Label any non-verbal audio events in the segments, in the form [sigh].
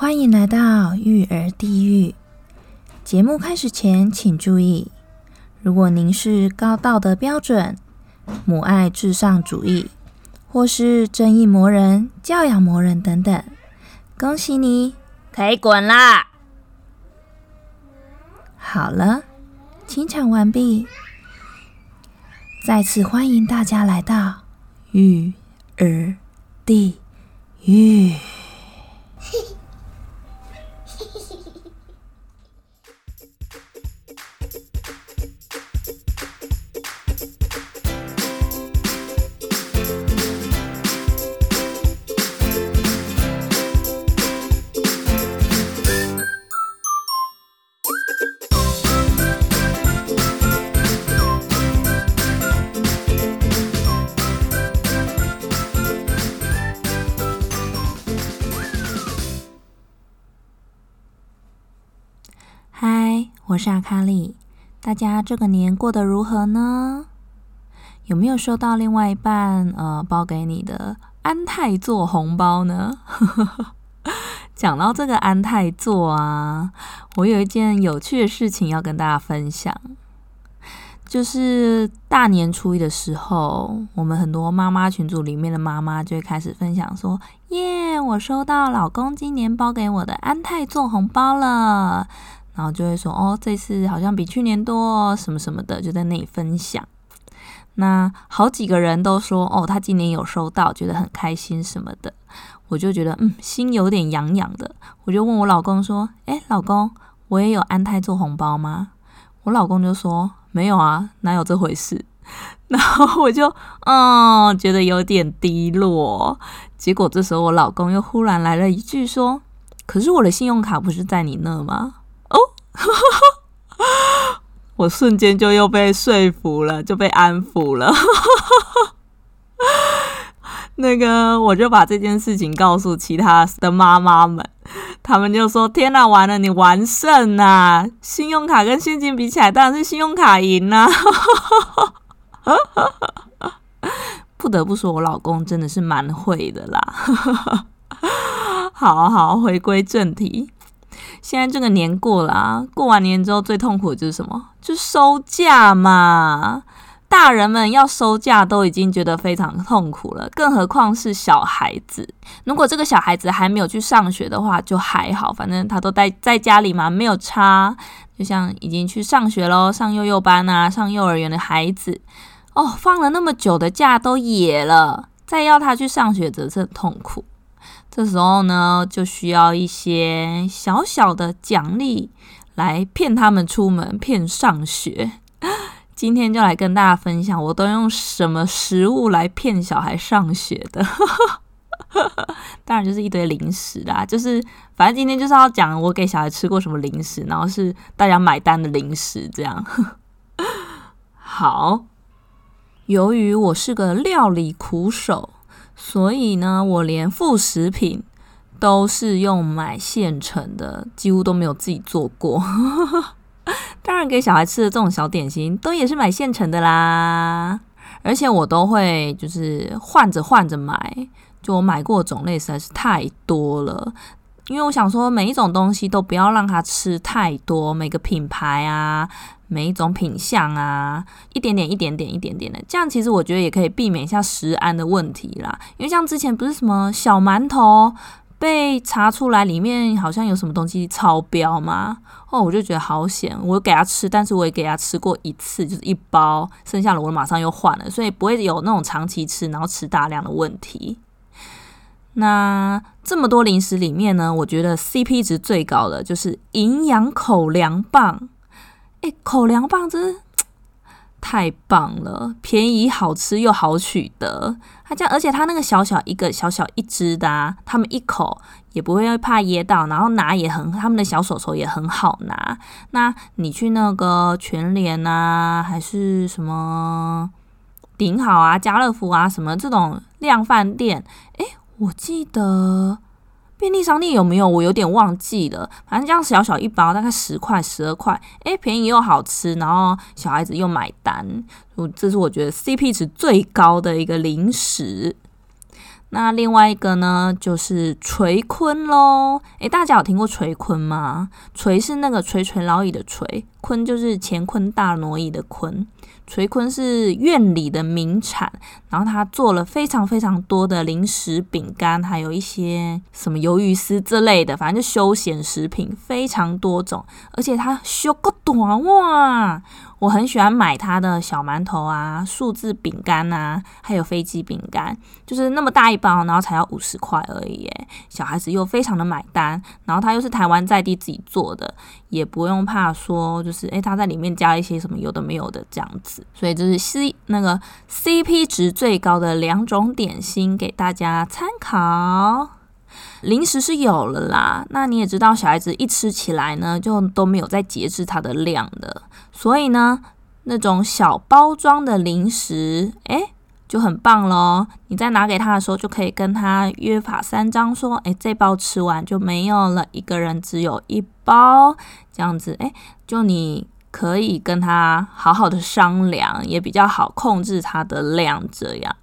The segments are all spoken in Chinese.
欢迎来到育儿地狱。节目开始前，请注意：如果您是高道德标准、母爱至上主义，或是正义魔人、教养魔人等等，恭喜你，可以滚啦！好了，清场完毕。再次欢迎大家来到育儿地狱。[laughs] 哈利。大家这个年过得如何呢？有没有收到另外一半呃包给你的安泰座红包呢？[laughs] 讲到这个安泰座啊，我有一件有趣的事情要跟大家分享，就是大年初一的时候，我们很多妈妈群组里面的妈妈就会开始分享说：“耶，我收到老公今年包给我的安泰座红包了。”然后就会说哦，这次好像比去年多什么什么的，就在那里分享。那好几个人都说哦，他今年有收到，觉得很开心什么的。我就觉得嗯，心有点痒痒的。我就问我老公说：“哎，老公，我也有安泰做红包吗？”我老公就说：“没有啊，哪有这回事？” [laughs] 然后我就嗯，觉得有点低落。结果这时候我老公又忽然来了一句说：“可是我的信用卡不是在你那吗？” [laughs] 我瞬间就又被说服了，就被安抚了。[laughs] 那个，我就把这件事情告诉其他的妈妈们，他们就说：“天哪，完了，你完胜啊！信用卡跟现金比起来，当然是信用卡赢啊！” [laughs] 不得不说，我老公真的是蛮会的啦。好好，回归正题。现在这个年过了，过完年之后最痛苦的就是什么？就收假嘛。大人们要收假都已经觉得非常痛苦了，更何况是小孩子。如果这个小孩子还没有去上学的话，就还好，反正他都待在家里嘛，没有差。就像已经去上学喽，上幼幼班啊，上幼儿园的孩子，哦，放了那么久的假都野了，再要他去上学，则是很痛苦。这时候呢，就需要一些小小的奖励来骗他们出门、骗上学。[gasps] 今天就来跟大家分享，我都用什么食物来骗小孩上学的。[laughs] 当然就是一堆零食啦，就是反正今天就是要讲我给小孩吃过什么零食，然后是大家买单的零食这样。[laughs] 好，由于我是个料理苦手。所以呢，我连副食品都是用买现成的，几乎都没有自己做过。[laughs] 当然，给小孩吃的这种小点心都也是买现成的啦。而且我都会就是换着换着买，就我买过种类实在是太多了。因为我想说，每一种东西都不要让他吃太多，每个品牌啊。每一种品相啊，一点点、一点点、一点点的，这样其实我觉得也可以避免一下食安的问题啦。因为像之前不是什么小馒头被查出来里面好像有什么东西超标吗？哦，我就觉得好险，我给他吃，但是我也给他吃过一次，就是一包，剩下的我马上又换了，所以不会有那种长期吃然后吃大量的问题。那这么多零食里面呢，我觉得 CP 值最高的就是营养口粮棒。哎，口粮棒真是 [tsk] 太棒了，便宜、好吃又好取得。它这样，而且它那个小小一个、小小一只的，他们一口也不会怕噎到，然后拿也很，他们的小手手也很好拿。那你去那个全联啊，还是什么顶好啊、家乐福啊，什么这种量饭店？哎，我记得。便利商店有没有？我有点忘记了。反正这样小小一包，大概十块、十二块，诶，便宜又好吃，然后小孩子又买单，我这是我觉得 CP 值最高的一个零食。那另外一个呢，就是垂坤喽。诶，大家有听过垂坤吗？垂是那个垂垂老矣的垂，坤就是乾坤大挪移的坤。垂坤是院里的名产，然后他做了非常非常多的零食、饼干，还有一些什么鱿鱼丝之类的，反正就休闲食品非常多种，而且它修个短哇！我很喜欢买它的小馒头啊、数字饼干啊，还有飞机饼干，就是那么大一包，然后才要五十块而已。小孩子又非常的买单，然后它又是台湾在地自己做的，也不用怕说就是诶，它在里面加一些什么有的没有的这样子。所以这是 C 那个 CP 值最高的两种点心给大家参考。零食是有了啦，那你也知道，小孩子一吃起来呢，就都没有在节制它的量的，所以呢，那种小包装的零食，诶，就很棒咯。你在拿给他的时候，就可以跟他约法三章，说，诶，这包吃完就没有了，一个人只有一包，这样子，诶，就你可以跟他好好的商量，也比较好控制它的量，这样。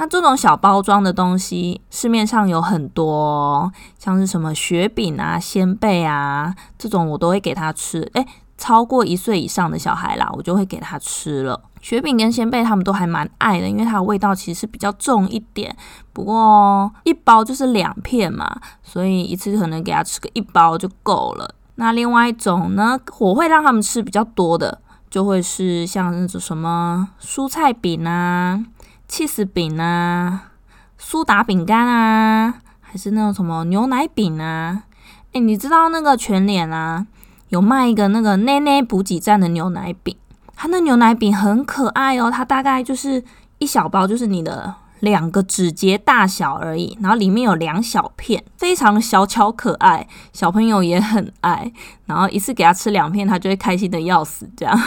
那这种小包装的东西，市面上有很多，像是什么雪饼啊、鲜贝啊，这种我都会给他吃。诶，超过一岁以上的小孩啦，我就会给他吃了。雪饼跟鲜贝他们都还蛮爱的，因为它的味道其实是比较重一点。不过一包就是两片嘛，所以一次可能给他吃个一包就够了。那另外一种呢，我会让他们吃比较多的，就会是像那种什么蔬菜饼啊。气死饼啊，苏打饼干啊，还是那种什么牛奶饼啊？哎，你知道那个全脸啊，有卖一个那个奶奶补给站的牛奶饼，它那牛奶饼很可爱哦，它大概就是一小包，就是你的两个指节大小而已，然后里面有两小片，非常小巧可爱，小朋友也很爱，然后一次给他吃两片，他就会开心的要死，这样。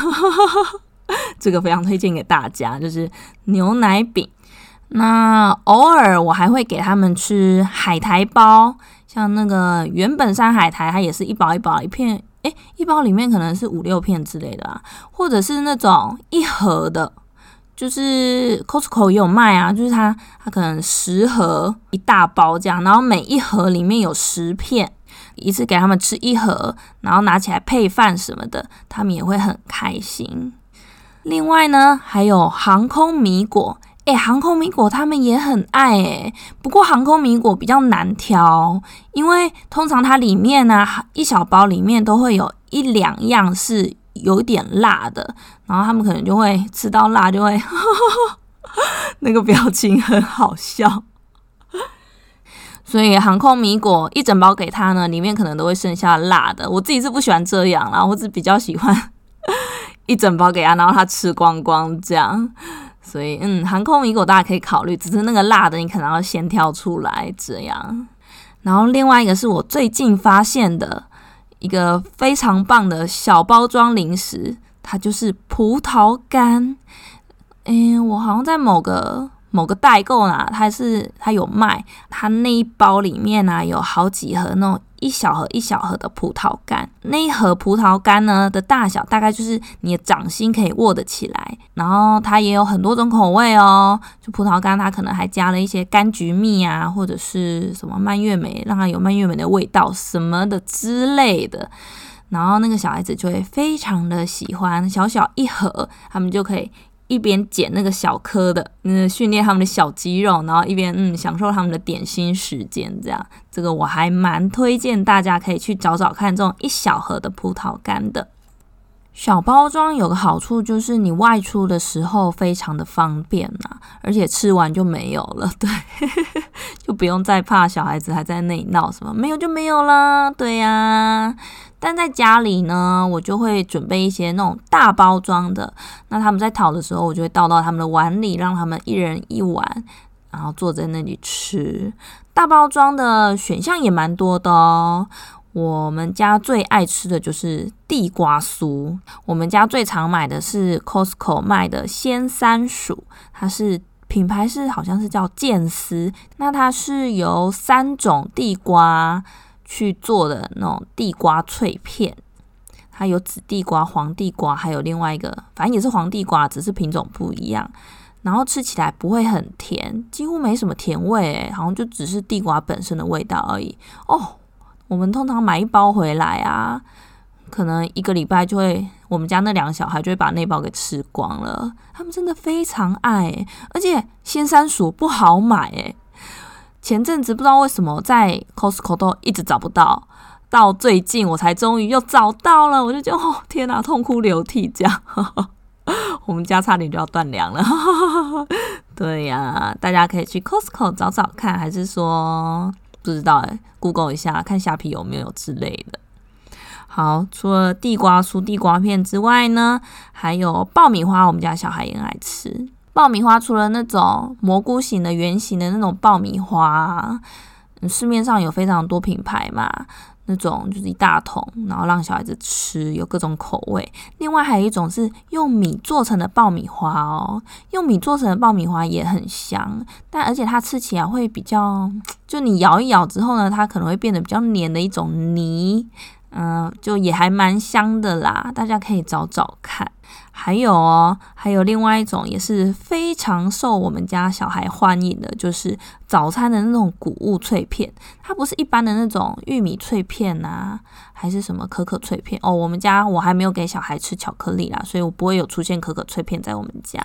[laughs] 这个非常推荐给大家，就是牛奶饼。那偶尔我还会给他们吃海苔包，像那个原本山海苔，它也是一包一包一片，诶，一包里面可能是五六片之类的啊，或者是那种一盒的，就是 Costco 也有卖啊，就是它它可能十盒一大包这样，然后每一盒里面有十片，一次给他们吃一盒，然后拿起来配饭什么的，他们也会很开心。另外呢，还有航空米果，诶，航空米果他们也很爱诶。不过航空米果比较难挑，因为通常它里面呢，一小包里面都会有一两样是有点辣的，然后他们可能就会吃到辣就会，[laughs] 那个表情很好笑。所以航空米果一整包给他呢，里面可能都会剩下辣的。我自己是不喜欢这样啦，我只比较喜欢。一整包给他，然后他吃光光这样，所以嗯，航空米果大家可以考虑，只是那个辣的你可能要先挑出来这样。然后另外一个是我最近发现的一个非常棒的小包装零食，它就是葡萄干。嗯，我好像在某个某个代购呢，它是它有卖，它那一包里面呢有好几盒那种。一小盒一小盒的葡萄干，那一盒葡萄干呢的大小大概就是你的掌心可以握得起来，然后它也有很多种口味哦。就葡萄干，它可能还加了一些柑橘蜜啊，或者是什么蔓越莓，让它有蔓越莓的味道什么的之类的。然后那个小孩子就会非常的喜欢，小小一盒，他们就可以。一边捡那个小颗的，嗯，训练他们的小肌肉，然后一边嗯享受他们的点心时间，这样，这个我还蛮推荐大家可以去找找看这种一小盒的葡萄干的。小包装有个好处就是你外出的时候非常的方便呐，而且吃完就没有了，对，[laughs] 就不用再怕小孩子还在那里闹什么，没有就没有啦，对呀。但在家里呢，我就会准备一些那种大包装的。那他们在讨的时候，我就会倒到他们的碗里，让他们一人一碗，然后坐在那里吃。大包装的选项也蛮多的哦。我们家最爱吃的就是地瓜酥。我们家最常买的是 Costco 卖的鲜三薯，它是品牌是好像是叫健丝。那它是由三种地瓜。去做的那种地瓜脆片，它有紫地瓜、黄地瓜，还有另外一个，反正也是黄地瓜，只是品种不一样。然后吃起来不会很甜，几乎没什么甜味，诶，好像就只是地瓜本身的味道而已。哦，我们通常买一包回来啊，可能一个礼拜就会，我们家那两个小孩就会把那包给吃光了。他们真的非常爱，而且鲜山薯不好买，诶。前阵子不知道为什么在 Costco 都一直找不到，到最近我才终于又找到了，我就觉得哦天哪，痛哭流涕这样，[laughs] 我们家差点就要断粮了。[laughs] 对呀，大家可以去 Costco 找找看，还是说不知道哎，Google 一下看虾皮有没有之类的。好，除了地瓜酥、地瓜片之外呢，还有爆米花，我们家小孩也爱吃。爆米花除了那种蘑菇型的、圆形的那种爆米花，市面上有非常多品牌嘛，那种就是一大桶，然后让小孩子吃，有各种口味。另外还有一种是用米做成的爆米花哦，用米做成的爆米花也很香，但而且它吃起来会比较，[tsk] 就你咬一咬之后呢，它可能会变得比较黏的一种泥，嗯，就也还蛮香的啦，大家可以找找看。还有哦，还有另外一种也是非常受我们家小孩欢迎的，就是早餐的那种谷物脆片。它不是一般的那种玉米脆片呐，还是什么可可脆片哦。我们家我还没有给小孩吃巧克力啦，所以我不会有出现可可脆片在我们家。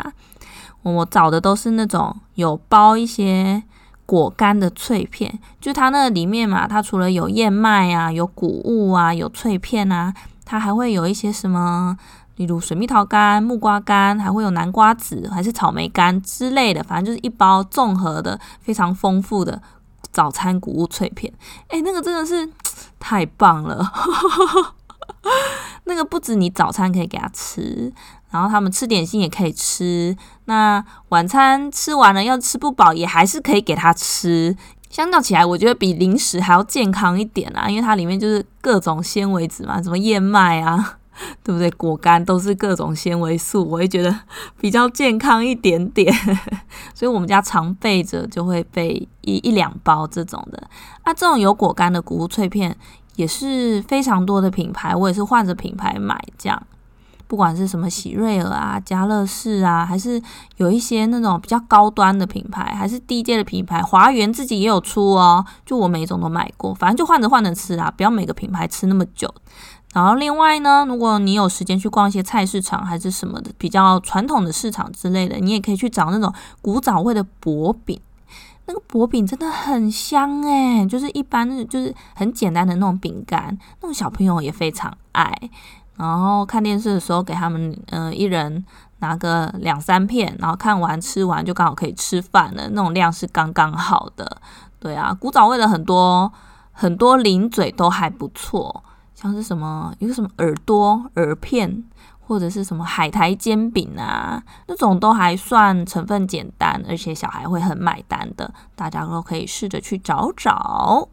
我找的都是那种有包一些果干的脆片，就它那里面嘛，它除了有燕麦啊，有谷物啊，有脆片啊，它还会有一些什么。例如水蜜桃干、木瓜干，还会有南瓜籽，还是草莓干之类的，反正就是一包综合的、非常丰富的早餐谷物脆片。哎，那个真的是 [tsk] 太棒了！[laughs] 那个不止你早餐可以给他吃，然后他们吃点心也可以吃。那晚餐吃完了要吃不饱，也还是可以给他吃。相较起来，我觉得比零食还要健康一点啊，因为它里面就是各种纤维质嘛，什么燕麦啊。对不对？果干都是各种纤维素，我会觉得比较健康一点点，[laughs] 所以我们家常备着就会备一一两包这种的。啊，这种有果干的谷物脆片也是非常多的品牌，我也是换着品牌买这样。不管是什么喜瑞尔啊、家乐士啊，还是有一些那种比较高端的品牌，还是低阶的品牌，华源自己也有出哦。就我每一种都买过，反正就换着换着吃啊，不要每个品牌吃那么久。然后另外呢，如果你有时间去逛一些菜市场还是什么的比较传统的市场之类的，你也可以去找那种古早味的薄饼。那个薄饼真的很香诶，就是一般就是很简单的那种饼干，那种小朋友也非常爱。然后看电视的时候给他们，嗯，一人拿个两三片，然后看完吃完就刚好可以吃饭了，那种量是刚刚好的。对啊，古早味的很多很多零嘴都还不错。像是什么有什么耳朵耳片，或者是什么海苔煎饼啊，那种都还算成分简单，而且小孩会很买单的，大家都可以试着去找找。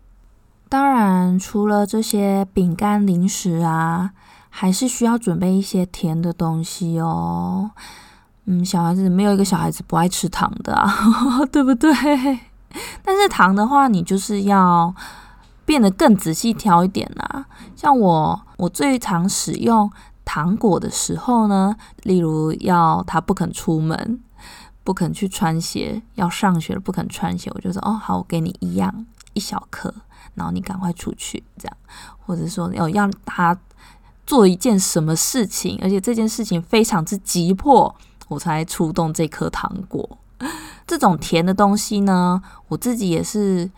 当然，除了这些饼干零食啊，还是需要准备一些甜的东西哦。嗯，小孩子没有一个小孩子不爱吃糖的啊，[laughs] 对不对？但是糖的话，你就是要。变得更仔细挑一点啦，像我，我最常使用糖果的时候呢，例如要他不肯出门，不肯去穿鞋，要上学了不肯穿鞋，我就说哦好，我给你一样一小颗，然后你赶快出去这样，或者说要要他做一件什么事情，而且这件事情非常之急迫，我才出动这颗糖果。[laughs] 这种甜的东西呢，我自己也是。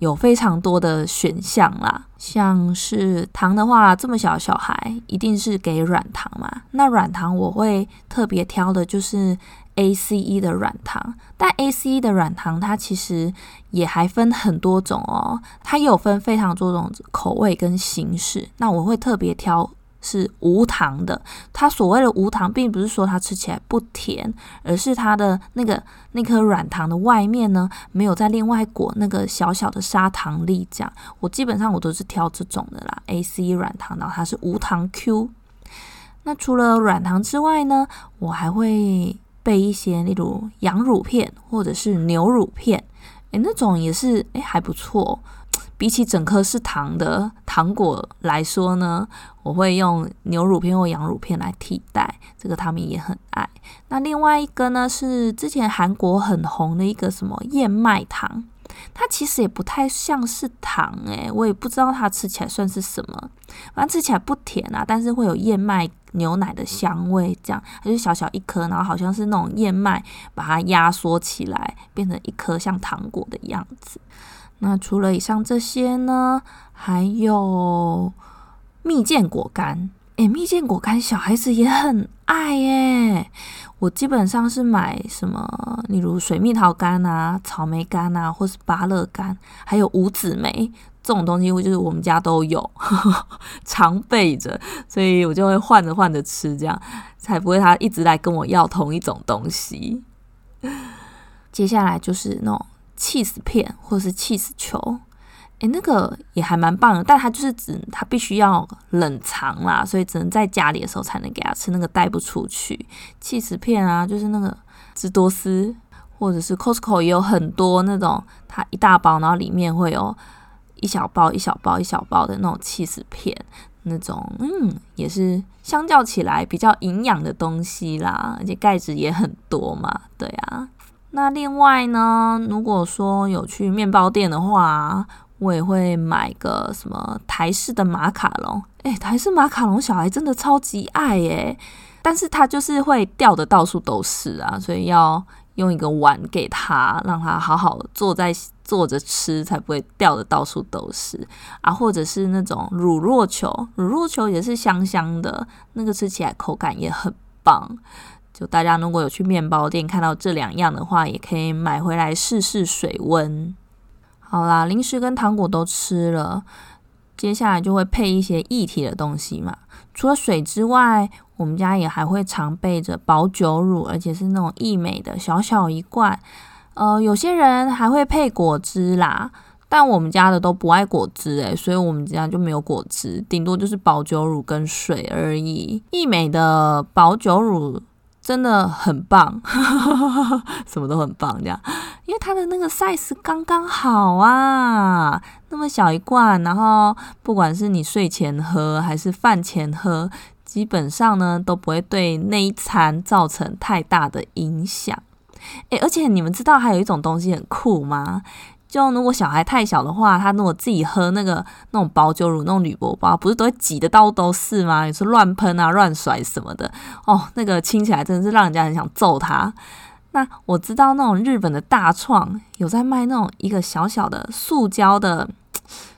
有非常多的选项啦，像是糖的话，这么小小孩一定是给软糖嘛。那软糖我会特别挑的就是 A C E 的软糖，但 A C E 的软糖它其实也还分很多种哦，它有分非常多种口味跟形式。那我会特别挑。是无糖的，它所谓的无糖，并不是说它吃起来不甜，而是它的那个那颗软糖的外面呢，没有再另外裹那个小小的砂糖粒。这样，我基本上我都是挑这种的啦，A C 软糖，然后它是无糖 Q。那除了软糖之外呢，我还会备一些，例如羊乳片或者是牛乳片，诶，那种也是诶还不错。比起整颗是糖的糖果来说呢，我会用牛乳片或羊乳片来替代，这个他们也很爱。那另外一个呢，是之前韩国很红的一个什么燕麦糖。它其实也不太像是糖诶，我也不知道它吃起来算是什么。反正吃起来不甜啊，但是会有燕麦牛奶的香味，这样它就小小一颗，然后好像是那种燕麦把它压缩起来，变成一颗像糖果的样子。那除了以上这些呢，还有蜜饯果干。诶，蜜饯果干小孩子也很爱诶。我基本上是买什么，例如水蜜桃干啊、草莓干啊，或是芭乐干，还有五子梅这种东西，我就是我们家都有，[laughs] 常备着，所以我就会换着换着吃，这样才不会他一直来跟我要同一种东西。接下来就是那种 cheese 片或是 cheese 球。诶，那个也还蛮棒的，但它就是只它必须要冷藏啦，所以只能在家里的时候才能给他吃，那个带不出去。气死片啊，就是那个芝多斯或者是 Costco 也有很多那种，它一大包，然后里面会有一小包一小包一小包的那种气死片，那种嗯也是相较起来比较营养的东西啦，而且钙质也很多嘛，对啊。那另外呢，如果说有去面包店的话。我也会买个什么台式的马卡龙，诶，台式马卡龙小孩真的超级爱耶，但是他就是会掉的到处都是啊，所以要用一个碗给他，让他好好坐在坐着吃，才不会掉的到处都是啊。或者是那种乳酪球，乳酪球也是香香的，那个吃起来口感也很棒。就大家如果有去面包店看到这两样的话，也可以买回来试试水温。好啦，零食跟糖果都吃了，接下来就会配一些液体的东西嘛。除了水之外，我们家也还会常备着保酒乳，而且是那种益美的小小一罐。呃，有些人还会配果汁啦，但我们家的都不爱果汁诶，所以我们家就没有果汁，顶多就是保酒乳跟水而已。益美的保酒乳。真的很棒，[laughs] 什么都很棒，这样，因为它的那个 size 刚刚好啊，那么小一罐，然后不管是你睡前喝还是饭前喝，基本上呢都不会对那一餐造成太大的影响。诶，而且你们知道还有一种东西很酷吗？就如果小孩太小的话，他如果自己喝那个那种保酒乳、那种铝箔包，不是都会挤得到都是吗？也是乱喷啊、乱甩什么的哦，那个亲起来真的是让人家很想揍他。那我知道那种日本的大创有在卖那种一个小小的塑胶的，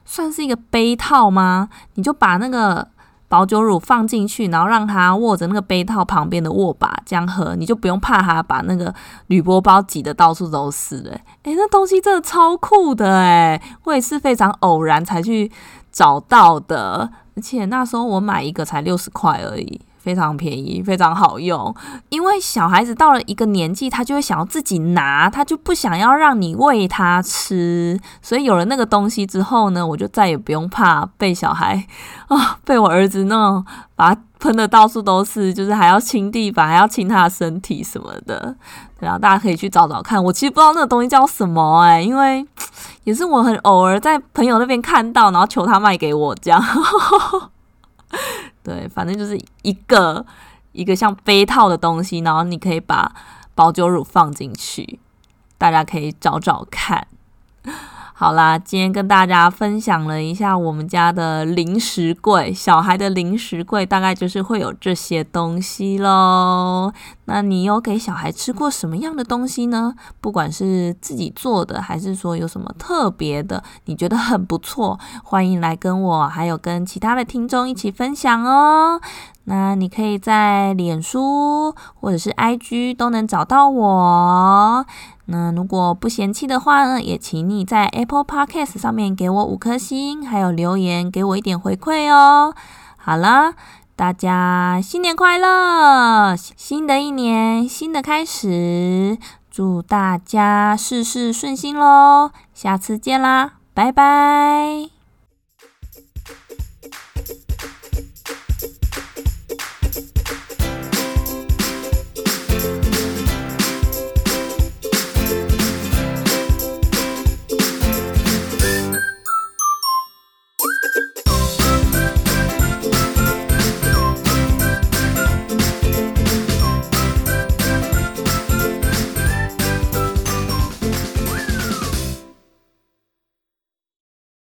算是一个杯套吗？你就把那个。保酒乳放进去，然后让他握着那个杯套旁边的握把这样喝，你就不用怕他把那个铝箔包挤的到处都是诶，诶，那东西真的超酷的诶，我也是非常偶然才去找到的，而且那时候我买一个才六十块而已。非常便宜，非常好用。因为小孩子到了一个年纪，他就会想要自己拿，他就不想要让你喂他吃。所以有了那个东西之后呢，我就再也不用怕被小孩啊，被我儿子那种把他喷的到处都是，就是还要亲地板，还要亲他的身体什么的。然后大家可以去找找看。我其实不知道那个东西叫什么哎，因为也是我很偶尔在朋友那边看到，然后求他卖给我这样。[laughs] 对，反正就是一个一个像杯套的东西，然后你可以把保酒乳放进去，大家可以找找看。好啦，今天跟大家分享了一下我们家的零食柜，小孩的零食柜大概就是会有这些东西喽。那你有给小孩吃过什么样的东西呢？不管是自己做的，还是说有什么特别的，你觉得很不错，欢迎来跟我还有跟其他的听众一起分享哦。那你可以在脸书或者是 IG 都能找到我。那如果不嫌弃的话呢，也请你在 Apple Podcast 上面给我五颗星，还有留言给我一点回馈哦。好了，大家新年快乐！新的一年，新的开始，祝大家事事顺心喽！下次见啦，拜拜。